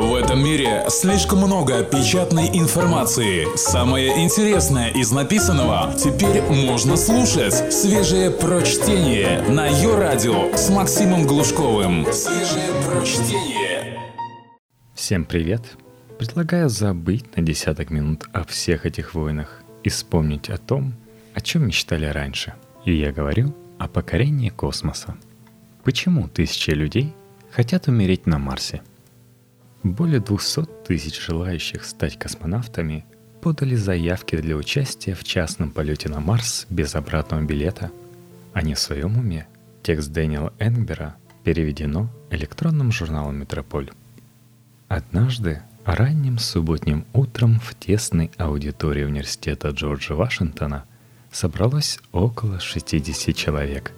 В этом мире слишком много печатной информации. Самое интересное из написанного теперь можно слушать. Свежее прочтение на ее радио с Максимом Глушковым. Свежее прочтение. Всем привет! Предлагаю забыть на десяток минут о всех этих войнах и вспомнить о том, о чем мечтали раньше. И я говорю о покорении космоса. Почему тысячи людей хотят умереть на Марсе? Более 200 тысяч желающих стать космонавтами подали заявки для участия в частном полете на Марс без обратного билета. Они в своем уме. Текст Дэниела Энгбера переведено электронным журналом «Метрополь». Однажды, ранним субботним утром в тесной аудитории университета Джорджа Вашингтона собралось около 60 человек,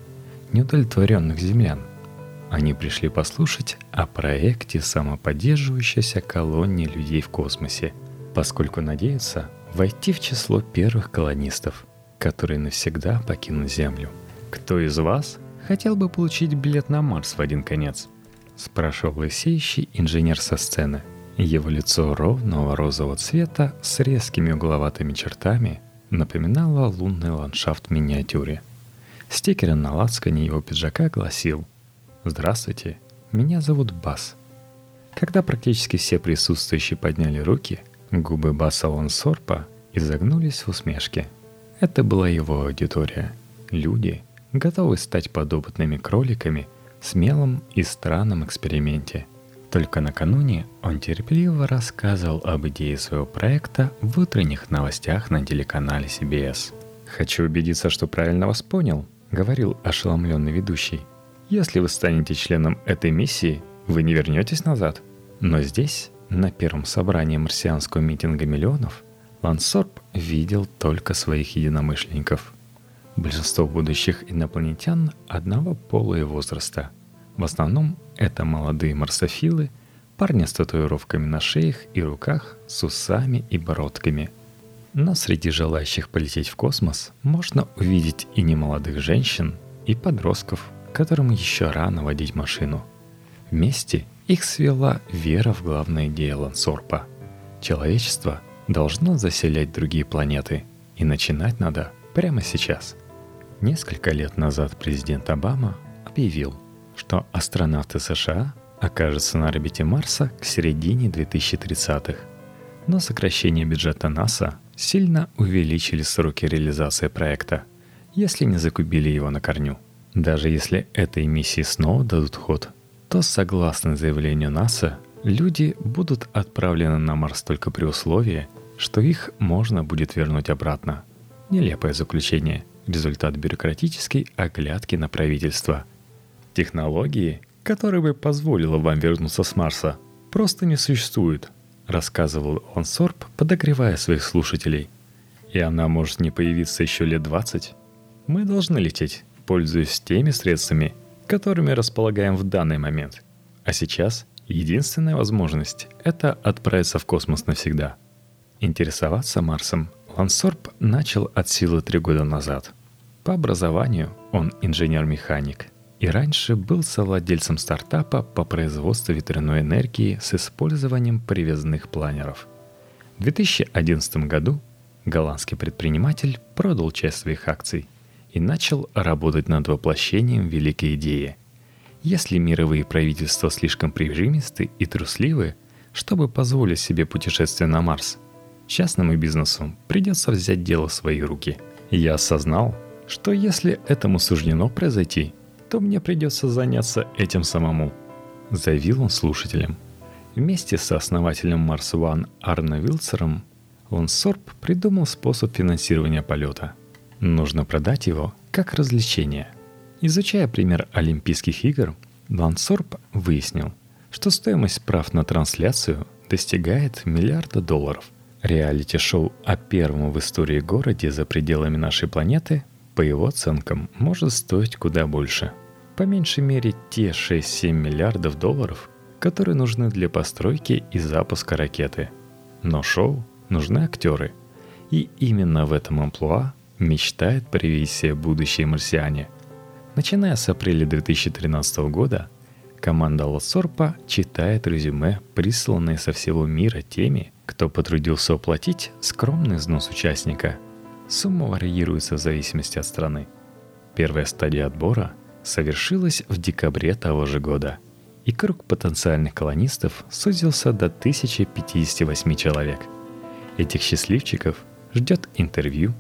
неудовлетворенных землян – они пришли послушать о проекте самоподдерживающейся колонии людей в космосе, поскольку надеются войти в число первых колонистов, которые навсегда покинут Землю. «Кто из вас хотел бы получить билет на Марс в один конец?» — спрашивал лысеющий инженер со сцены. Его лицо ровного розового цвета с резкими угловатыми чертами напоминало лунный ландшафт в миниатюре. Стикер на лацкане его пиджака гласил «Здравствуйте, меня зовут Бас». Когда практически все присутствующие подняли руки, губы Баса Лансорпа изогнулись в усмешке. Это была его аудитория. Люди, готовые стать подопытными кроликами в смелом и странном эксперименте. Только накануне он терпеливо рассказывал об идее своего проекта в утренних новостях на телеканале CBS. «Хочу убедиться, что правильно вас понял», — говорил ошеломленный ведущий. Если вы станете членом этой миссии, вы не вернетесь назад. Но здесь, на первом собрании марсианского митинга миллионов, Лансорб видел только своих единомышленников. Большинство будущих инопланетян одного пола и возраста. В основном это молодые марсофилы, парни с татуировками на шеях и руках, с усами и бородками. Но среди желающих полететь в космос можно увидеть и немолодых женщин, и подростков – которым еще рано водить машину. Вместе их свела вера в главное идею Лансорпа. Человечество должно заселять другие планеты, и начинать надо прямо сейчас. Несколько лет назад президент Обама объявил, что астронавты США окажутся на орбите Марса к середине 2030-х. Но сокращение бюджета НАСА сильно увеличили сроки реализации проекта, если не закупили его на корню – даже если этой миссии снова дадут ход, то, согласно заявлению НАСА, люди будут отправлены на Марс только при условии, что их можно будет вернуть обратно. Нелепое заключение, результат бюрократической оглядки на правительство. Технологии, которая бы позволила вам вернуться с Марса, просто не существует, рассказывал он Сорб, подогревая своих слушателей. И она может не появиться еще лет 20. Мы должны лететь пользуясь теми средствами, которыми располагаем в данный момент. А сейчас единственная возможность – это отправиться в космос навсегда. Интересоваться Марсом Лансорб начал от силы три года назад. По образованию он инженер-механик и раньше был совладельцем стартапа по производству ветряной энергии с использованием привязанных планеров. В 2011 году голландский предприниматель продал часть своих акций и начал работать над воплощением великой идеи. Если мировые правительства слишком прижимисты и трусливы, чтобы позволить себе путешествие на Марс, частному бизнесу придется взять дело в свои руки. Я осознал, что если этому суждено произойти, то мне придется заняться этим самому, заявил он слушателям. Вместе со основателем Mars One Арно Вилцером Лансорб придумал способ финансирования полета – Нужно продать его как развлечение. Изучая пример Олимпийских игр, Лансорб выяснил, что стоимость прав на трансляцию достигает миллиарда долларов. Реалити-шоу о первом в истории городе за пределами нашей планеты, по его оценкам, может стоить куда больше. По меньшей мере те 6-7 миллиардов долларов, которые нужны для постройки и запуска ракеты. Но шоу нужны актеры. И именно в этом амплуа мечтает привести будущее марсиане. Начиная с апреля 2013 года, Команда Лосорпа читает резюме, присланные со всего мира теми, кто потрудился оплатить скромный взнос участника. Сумма варьируется в зависимости от страны. Первая стадия отбора совершилась в декабре того же года, и круг потенциальных колонистов сузился до 1058 человек. Этих счастливчиков ждет интервью,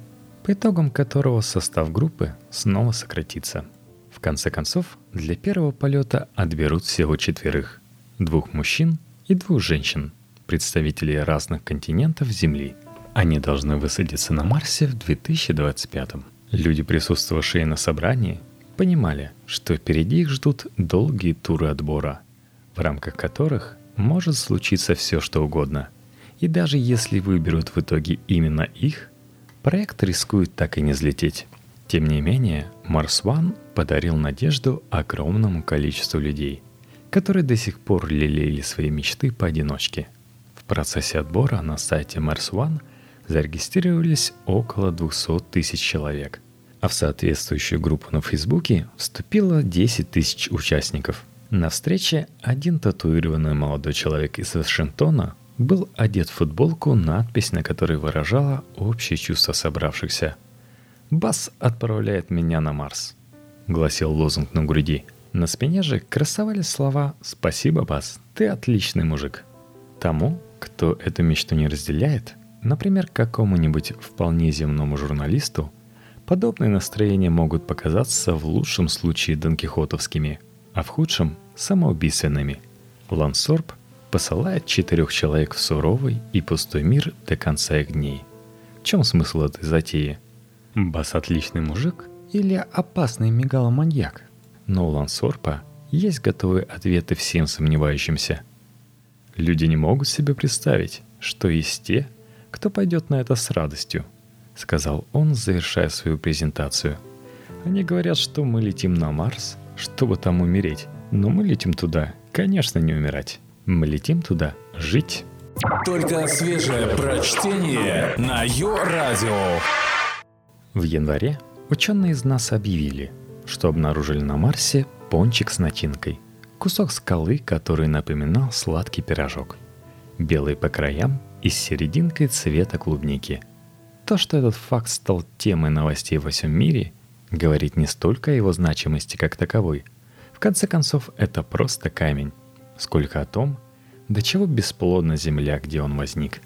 по итогам которого состав группы снова сократится – в конце концов, для первого полета отберут всего четверых. Двух мужчин и двух женщин, представителей разных континентов Земли. Они должны высадиться на Марсе в 2025 Люди, присутствовавшие на собрании, понимали, что впереди их ждут долгие туры отбора, в рамках которых может случиться все, что угодно. И даже если выберут в итоге именно их, проект рискует так и не взлететь. Тем не менее, Марс One подарил надежду огромному количеству людей, которые до сих пор лелеяли свои мечты поодиночке. В процессе отбора на сайте Mars One зарегистрировались около 200 тысяч человек, а в соответствующую группу на Фейсбуке вступило 10 тысяч участников. На встрече один татуированный молодой человек из Вашингтона был одет в футболку, надпись на которой выражала общее чувство собравшихся – «Бас отправляет меня на Марс», — гласил лозунг на груди. На спине же красовались слова «Спасибо, Бас, ты отличный мужик». Тому, кто эту мечту не разделяет, например, какому-нибудь вполне земному журналисту, подобные настроения могут показаться в лучшем случае донкихотовскими, а в худшем – самоубийственными. Лансорб посылает четырех человек в суровый и пустой мир до конца их дней. В чем смысл этой затеи – Бас отличный мужик или опасный мегаломаньяк? Но у Лансорпа есть готовые ответы всем сомневающимся. Люди не могут себе представить, что есть те, кто пойдет на это с радостью, сказал он, завершая свою презентацию. Они говорят, что мы летим на Марс, чтобы там умереть. Но мы летим туда, конечно, не умирать. Мы летим туда жить. Только свежее прочтение на Йо-Радио. В январе ученые из НАСА объявили, что обнаружили на Марсе пончик с начинкой. Кусок скалы, который напоминал сладкий пирожок. Белый по краям и с серединкой цвета клубники. То, что этот факт стал темой новостей во всем мире, говорит не столько о его значимости как таковой. В конце концов, это просто камень. Сколько о том, до чего бесплодна Земля, где он возник.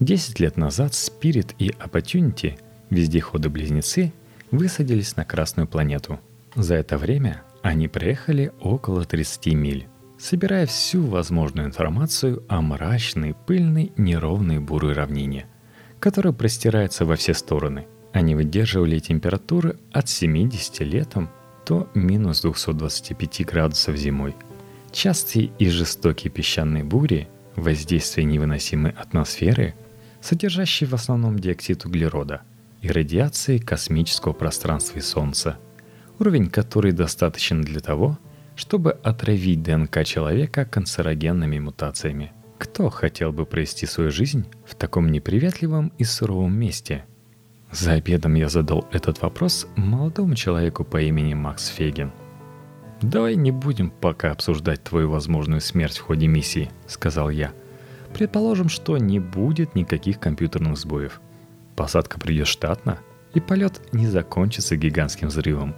Десять лет назад Spirit и Opportunity – Вездеходы-близнецы высадились на Красную планету. За это время они проехали около 30 миль, собирая всю возможную информацию о мрачной, пыльной, неровной бурой равнине, которая простирается во все стороны. Они выдерживали температуры от 70 летом до минус 225 градусов зимой. Частые и жестокие песчаные бури, воздействие невыносимой атмосферы, содержащие в основном диоксид углерода – и радиации космического пространства и Солнца, уровень который достаточен для того, чтобы отравить ДНК человека канцерогенными мутациями. Кто хотел бы провести свою жизнь в таком неприветливом и суровом месте? За обедом я задал этот вопрос молодому человеку по имени Макс Фегин. «Давай не будем пока обсуждать твою возможную смерть в ходе миссии», — сказал я. «Предположим, что не будет никаких компьютерных сбоев — Посадка придет штатно, и полет не закончится гигантским взрывом.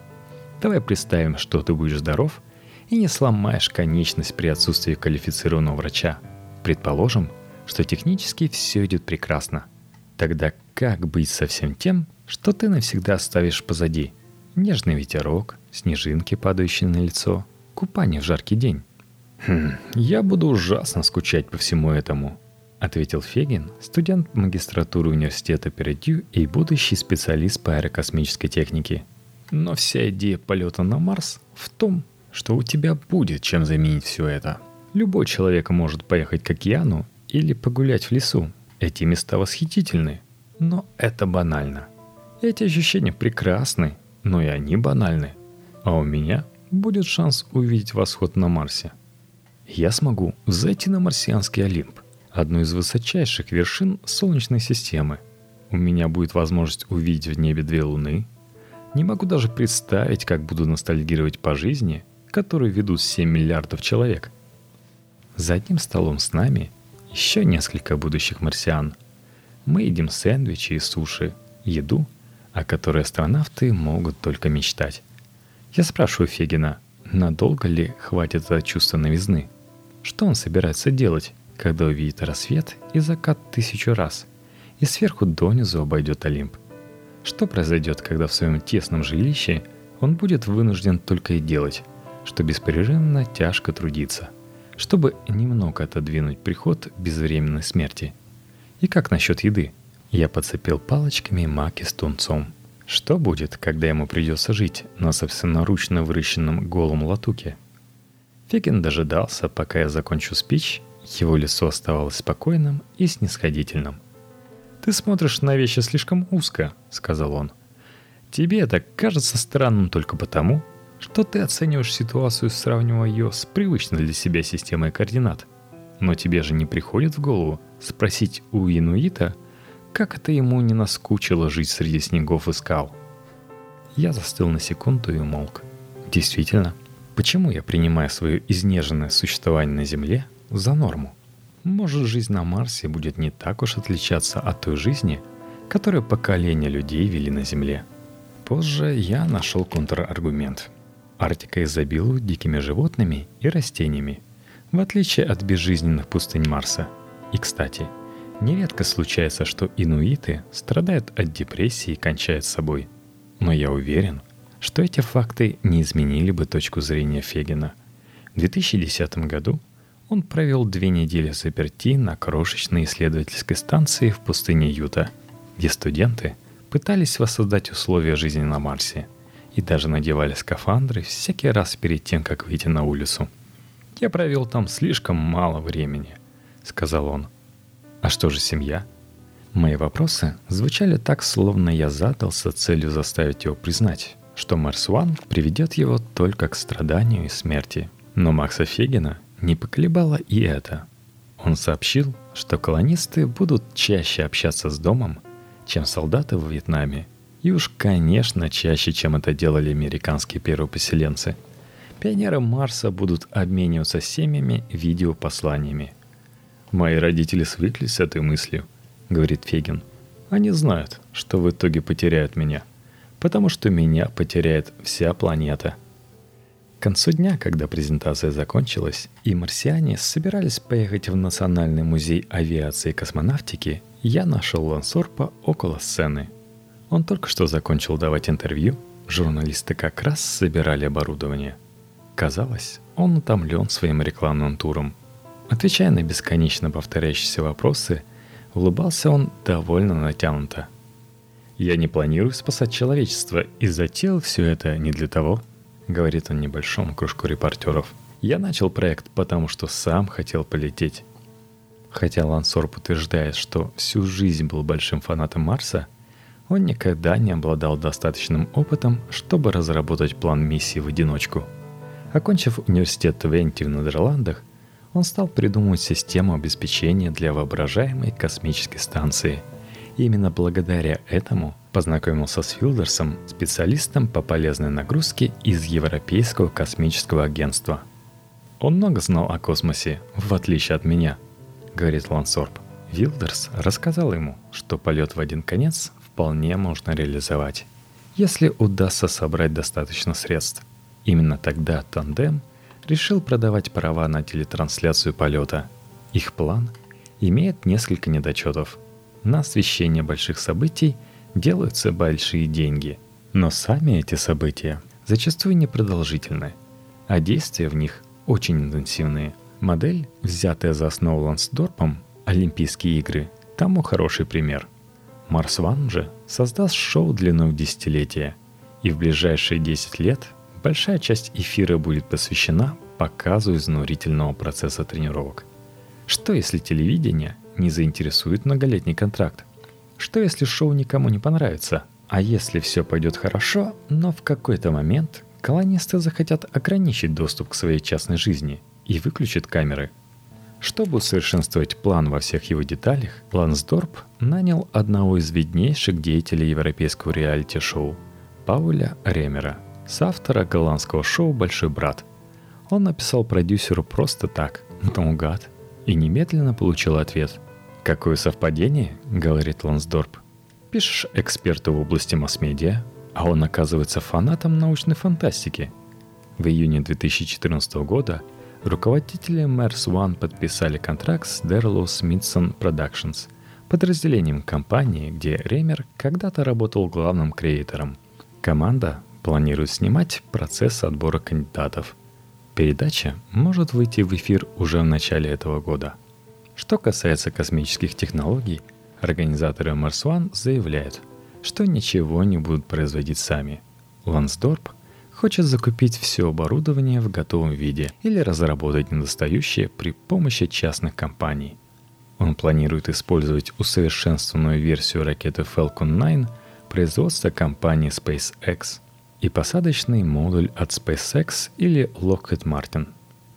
Давай представим, что ты будешь здоров и не сломаешь конечность при отсутствии квалифицированного врача. Предположим, что технически все идет прекрасно. Тогда как быть со всем тем, что ты навсегда оставишь позади? Нежный ветерок, снежинки, падающие на лицо, купание в жаркий день. Хм, я буду ужасно скучать по всему этому ответил Фегин, студент магистратуры университета Передью и будущий специалист по аэрокосмической технике. Но вся идея полета на Марс в том, что у тебя будет чем заменить все это. Любой человек может поехать к океану или погулять в лесу. Эти места восхитительны, но это банально. Эти ощущения прекрасны, но и они банальны. А у меня будет шанс увидеть восход на Марсе. Я смогу зайти на марсианский Олимп, одну из высочайших вершин Солнечной системы. У меня будет возможность увидеть в небе две луны. Не могу даже представить, как буду ностальгировать по жизни, которую ведут 7 миллиардов человек. За одним столом с нами еще несколько будущих марсиан. Мы едим сэндвичи и суши, еду, о которой астронавты могут только мечтать. Я спрашиваю Фегина, надолго ли хватит это чувство новизны? Что он собирается делать, когда увидит рассвет и закат тысячу раз, и сверху донизу обойдет Олимп? Что произойдет, когда в своем тесном жилище он будет вынужден только и делать, что беспрерывно тяжко трудиться, чтобы немного отодвинуть приход безвременной смерти? И как насчет еды? Я подцепил палочками маки с тунцом. Что будет, когда ему придется жить на собственноручно выращенном голом латуке? Фегин дожидался, пока я закончу спич, его лицо оставалось спокойным и снисходительным. «Ты смотришь на вещи слишком узко», — сказал он. «Тебе это кажется странным только потому, что ты оцениваешь ситуацию, сравнивая ее с привычной для себя системой координат. Но тебе же не приходит в голову спросить у инуита, как это ему не наскучило жить среди снегов и скал. Я застыл на секунду и умолк. Действительно, почему я принимаю свое изнеженное существование на Земле за норму? Может, жизнь на Марсе будет не так уж отличаться от той жизни, которую поколения людей вели на Земле. Позже я нашел контраргумент. Арктика изобилует дикими животными и растениями, в отличие от безжизненных пустынь Марса. И, кстати, нередко случается, что инуиты страдают от депрессии и кончают с собой. Но я уверен, что эти факты не изменили бы точку зрения Фегина. В 2010 году он провел две недели заперти на крошечной исследовательской станции в пустыне Юта, где студенты пытались воссоздать условия жизни на Марсе и даже надевали скафандры всякий раз перед тем, как выйти на улицу. «Я провел там слишком мало времени», — сказал он. «А что же семья?» Мои вопросы звучали так, словно я задался целью заставить его признать, что Марс Ван приведет его только к страданию и смерти. Но Макса Фегина не поколебало и это. Он сообщил, что колонисты будут чаще общаться с домом, чем солдаты в Вьетнаме, и уж, конечно, чаще, чем это делали американские первопоселенцы. Пионеры Марса будут обмениваться семьями видеопосланиями. «Мои родители свыклись с этой мыслью», — говорит Фегин. «Они знают, что в итоге потеряют меня, потому что меня потеряет вся планета». К концу дня, когда презентация закончилась, и марсиане собирались поехать в Национальный музей авиации и космонавтики, я нашел Лансорпа около сцены. Он только что закончил давать интервью, журналисты как раз собирали оборудование. Казалось, он утомлен своим рекламным туром. Отвечая на бесконечно повторяющиеся вопросы, улыбался он довольно натянуто. «Я не планирую спасать человечество и затеял все это не для того, — говорит он небольшому кружку репортеров. «Я начал проект, потому что сам хотел полететь». Хотя Лансорб утверждает, что всю жизнь был большим фанатом Марса, он никогда не обладал достаточным опытом, чтобы разработать план миссии в одиночку. Окончив университет Твенти в Нидерландах, он стал придумывать систему обеспечения для воображаемой космической станции. И именно благодаря этому познакомился с Филдерсом, специалистом по полезной нагрузке из Европейского космического агентства. Он много знал о космосе, в отличие от меня, говорит Лансорб. Вилдерс рассказал ему, что полет в один конец вполне можно реализовать, если удастся собрать достаточно средств. Именно тогда Тандем решил продавать права на телетрансляцию полета. Их план имеет несколько недочетов. На освещение больших событий – делаются большие деньги. Но сами эти события зачастую непродолжительны, а действия в них очень интенсивные. Модель, взятая за основу Лансдорпом, Олимпийские игры, тому хороший пример. Марс Ван же создаст шоу длиной в десятилетия, и в ближайшие 10 лет большая часть эфира будет посвящена показу изнурительного процесса тренировок. Что если телевидение не заинтересует многолетний контракт? Что если шоу никому не понравится? А если все пойдет хорошо, но в какой-то момент колонисты захотят ограничить доступ к своей частной жизни и выключат камеры. Чтобы усовершенствовать план во всех его деталях, Лансдорп нанял одного из виднейших деятелей европейского реалити-шоу – Пауля Ремера, соавтора голландского шоу «Большой брат», Он написал продюсеру просто так, наугад, и немедленно получил ответ. «Какое совпадение?» — говорит Лансдорп. «Пишешь эксперту в области масс-медиа, а он оказывается фанатом научной фантастики. В июне 2014 года руководители Mers One подписали контракт с Derlo Smithson Productions, подразделением компании, где Ремер когда-то работал главным креатором. Команда планирует снимать процесс отбора кандидатов. Передача может выйти в эфир уже в начале этого года. Что касается космических технологий, организаторы Mars One заявляют – что ничего не будут производить сами. Лансдорп хочет закупить все оборудование в готовом виде или разработать недостающее при помощи частных компаний. Он планирует использовать усовершенствованную версию ракеты Falcon 9 производства компании SpaceX и посадочный модуль от SpaceX или Lockheed Martin.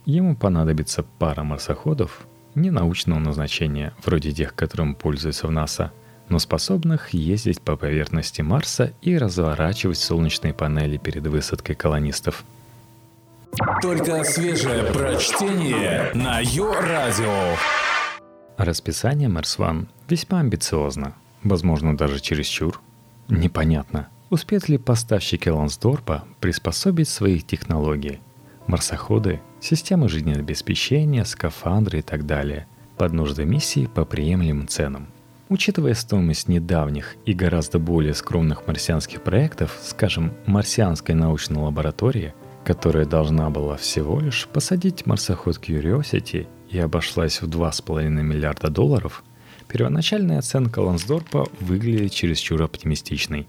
Ему понадобится пара марсоходов ненаучного назначения, вроде тех, которым пользуются в НАСА – но способных ездить по поверхности Марса и разворачивать солнечные панели перед высадкой колонистов. Только свежее прочтение на Йо-Радио. Расписание Марс Ван весьма амбициозно, возможно, даже чересчур. Непонятно, успеют ли поставщики Лансдорпа приспособить свои технологии. Марсоходы, системы жизнеобеспечения, скафандры и так далее под нужды миссии по приемлемым ценам – Учитывая стоимость недавних и гораздо более скромных марсианских проектов, скажем, марсианской научной лаборатории, которая должна была всего лишь посадить марсоход Curiosity и обошлась в 2,5 миллиарда долларов, первоначальная оценка Лансдорпа выглядит чересчур оптимистичной.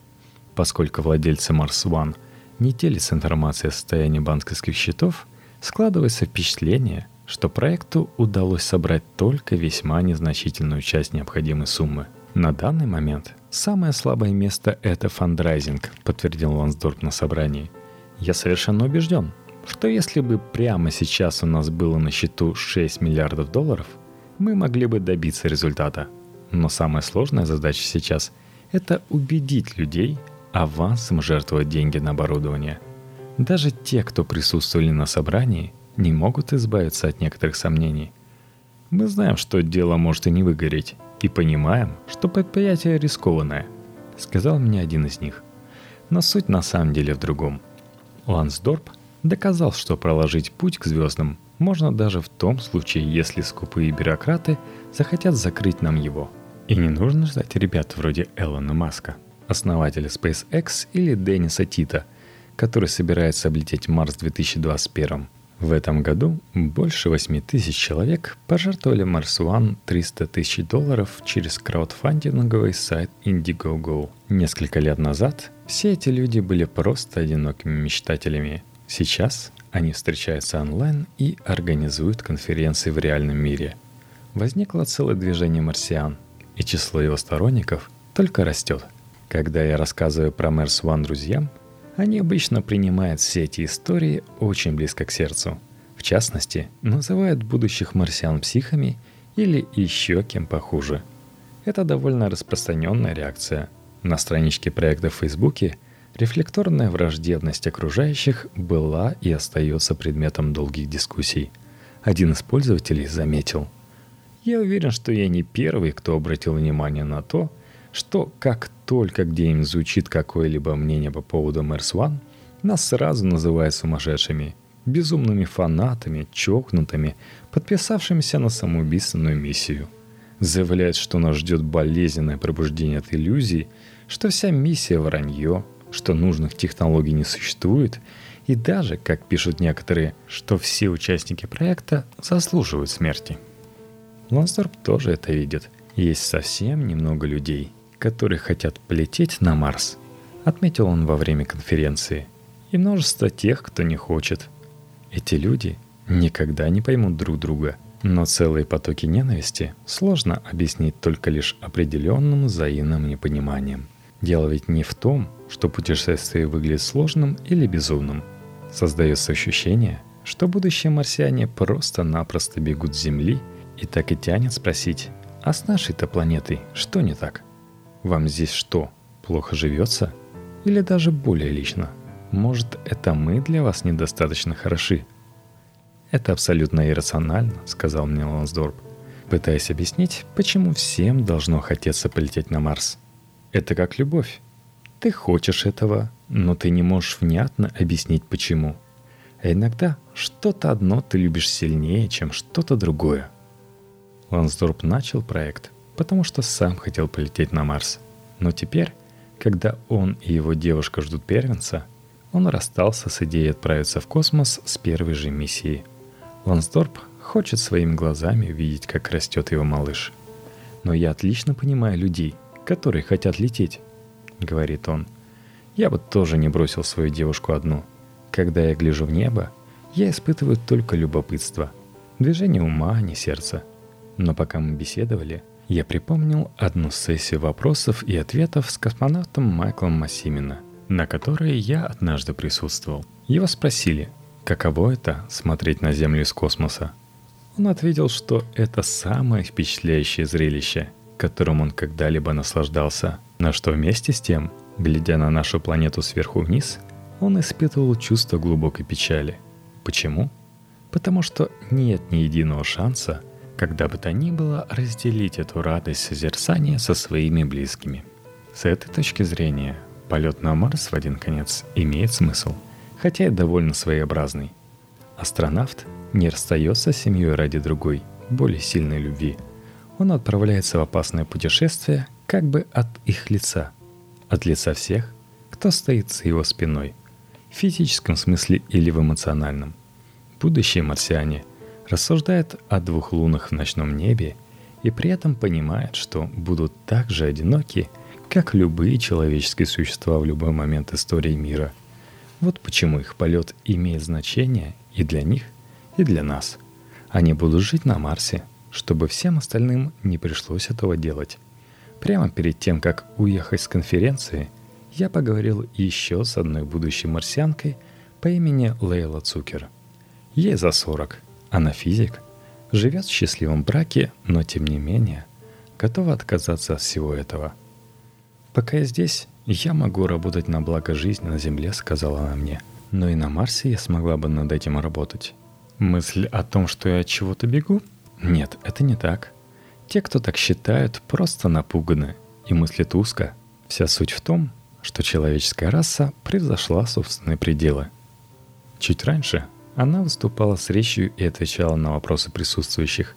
Поскольку владельцы Mars One не делятся информацией о состоянии банковских счетов, складывается впечатление – что проекту удалось собрать только весьма незначительную часть необходимой суммы. На данный момент самое слабое место – это фандрайзинг, подтвердил Лансдорп на собрании. Я совершенно убежден, что если бы прямо сейчас у нас было на счету 6 миллиардов долларов, мы могли бы добиться результата. Но самая сложная задача сейчас – это убедить людей авансом жертвовать деньги на оборудование. Даже те, кто присутствовали на собрании, не могут избавиться от некоторых сомнений. Мы знаем, что дело может и не выгореть, и понимаем, что предприятие рискованное, сказал мне один из них. Но суть на самом деле в другом. Лансдорп доказал, что проложить путь к звездам можно даже в том случае, если скупые бюрократы захотят закрыть нам его. И не нужно ждать ребят вроде Элона Маска, основателя SpaceX или Денниса Тита, который собирается облететь Марс в 2021 в этом году больше 8 тысяч человек пожертвовали Mars One 300 тысяч долларов через краудфандинговый сайт Indiegogo. Несколько лет назад все эти люди были просто одинокими мечтателями. Сейчас они встречаются онлайн и организуют конференции в реальном мире. Возникло целое движение марсиан, и число его сторонников только растет. Когда я рассказываю про Mars One друзьям, они обычно принимают все эти истории очень близко к сердцу. В частности, называют будущих марсиан психами или еще кем похуже. Это довольно распространенная реакция. На страничке проекта в Фейсбуке рефлекторная враждебность окружающих была и остается предметом долгих дискуссий. Один из пользователей заметил. Я уверен, что я не первый, кто обратил внимание на то, что как только где-нибудь звучит какое-либо мнение по поводу Mers One, нас сразу называют сумасшедшими, безумными фанатами, чокнутыми, подписавшимися на самоубийственную миссию. Заявляют, что нас ждет болезненное пробуждение от иллюзий, что вся миссия вранье, что нужных технологий не существует, и даже, как пишут некоторые, что все участники проекта заслуживают смерти. Лансдорп тоже это видит. Есть совсем немного людей – которые хотят полететь на Марс, отметил он во время конференции, и множество тех, кто не хочет. Эти люди никогда не поймут друг друга, но целые потоки ненависти сложно объяснить только лишь определенным взаимным непониманием. Дело ведь не в том, что путешествие выглядит сложным или безумным. Создается ощущение, что будущие марсиане просто-напросто бегут с Земли и так и тянет спросить, а с нашей-то планетой что не так? Вам здесь что, плохо живется? Или даже более лично? Может, это мы для вас недостаточно хороши? «Это абсолютно иррационально», — сказал мне Лансдорп, пытаясь объяснить, почему всем должно хотеться полететь на Марс. «Это как любовь. Ты хочешь этого, но ты не можешь внятно объяснить почему. А иногда что-то одно ты любишь сильнее, чем что-то другое. Лансдорп начал проект, потому что сам хотел полететь на Марс. Но теперь, когда он и его девушка ждут первенца, он расстался с идеей отправиться в космос с первой же миссией. Лансдорп хочет своими глазами увидеть, как растет его малыш. Но я отлично понимаю людей, которые хотят лететь. — говорит он. «Я бы тоже не бросил свою девушку одну. Когда я гляжу в небо, я испытываю только любопытство. Движение ума, а не сердца. Но пока мы беседовали, я припомнил одну сессию вопросов и ответов с космонавтом Майклом Массимина, на которой я однажды присутствовал. Его спросили, каково это — смотреть на Землю из космоса. Он ответил, что это самое впечатляющее зрелище, которым он когда-либо наслаждался — на что вместе с тем, глядя на нашу планету сверху вниз, он испытывал чувство глубокой печали. Почему? Потому что нет ни единого шанса, когда бы то ни было, разделить эту радость созерцания со своими близкими. С этой точки зрения, полет на Марс в один конец имеет смысл, хотя и довольно своеобразный. Астронавт не расстается с семьей ради другой, более сильной любви. Он отправляется в опасное путешествие как бы от их лица, от лица всех, кто стоит за его спиной, в физическом смысле или в эмоциональном. Будущие марсиане рассуждают о двух лунах в ночном небе и при этом понимают, что будут так же одиноки, как любые человеческие существа в любой момент истории мира. Вот почему их полет имеет значение и для них, и для нас. Они будут жить на Марсе, чтобы всем остальным не пришлось этого делать. Прямо перед тем, как уехать с конференции, я поговорил еще с одной будущей марсианкой по имени Лейла Цукер. Ей за 40, она физик, живет в счастливом браке, но тем не менее готова отказаться от всего этого. «Пока я здесь, я могу работать на благо жизни на Земле», — сказала она мне. «Но и на Марсе я смогла бы над этим работать». Мысль о том, что я от чего-то бегу? Нет, это не так. Те, кто так считают, просто напуганы и мыслят узко. Вся суть в том, что человеческая раса превзошла собственные пределы. Чуть раньше она выступала с речью и отвечала на вопросы присутствующих.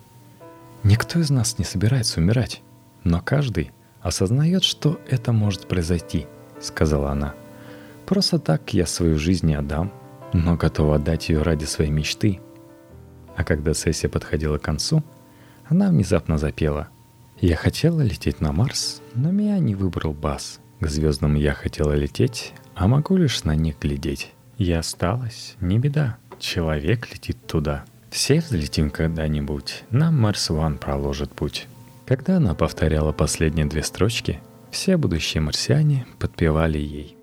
Никто из нас не собирается умирать, но каждый осознает, что это может произойти, сказала она. Просто так я свою жизнь не отдам, но готова отдать ее ради своей мечты. А когда сессия подходила к концу – она внезапно запела. «Я хотела лететь на Марс, но меня не выбрал Бас. К звездам я хотела лететь, а могу лишь на них глядеть. Я осталась, не беда, человек летит туда. Все взлетим когда-нибудь, нам Марс Ван проложит путь». Когда она повторяла последние две строчки, все будущие марсиане подпевали ей –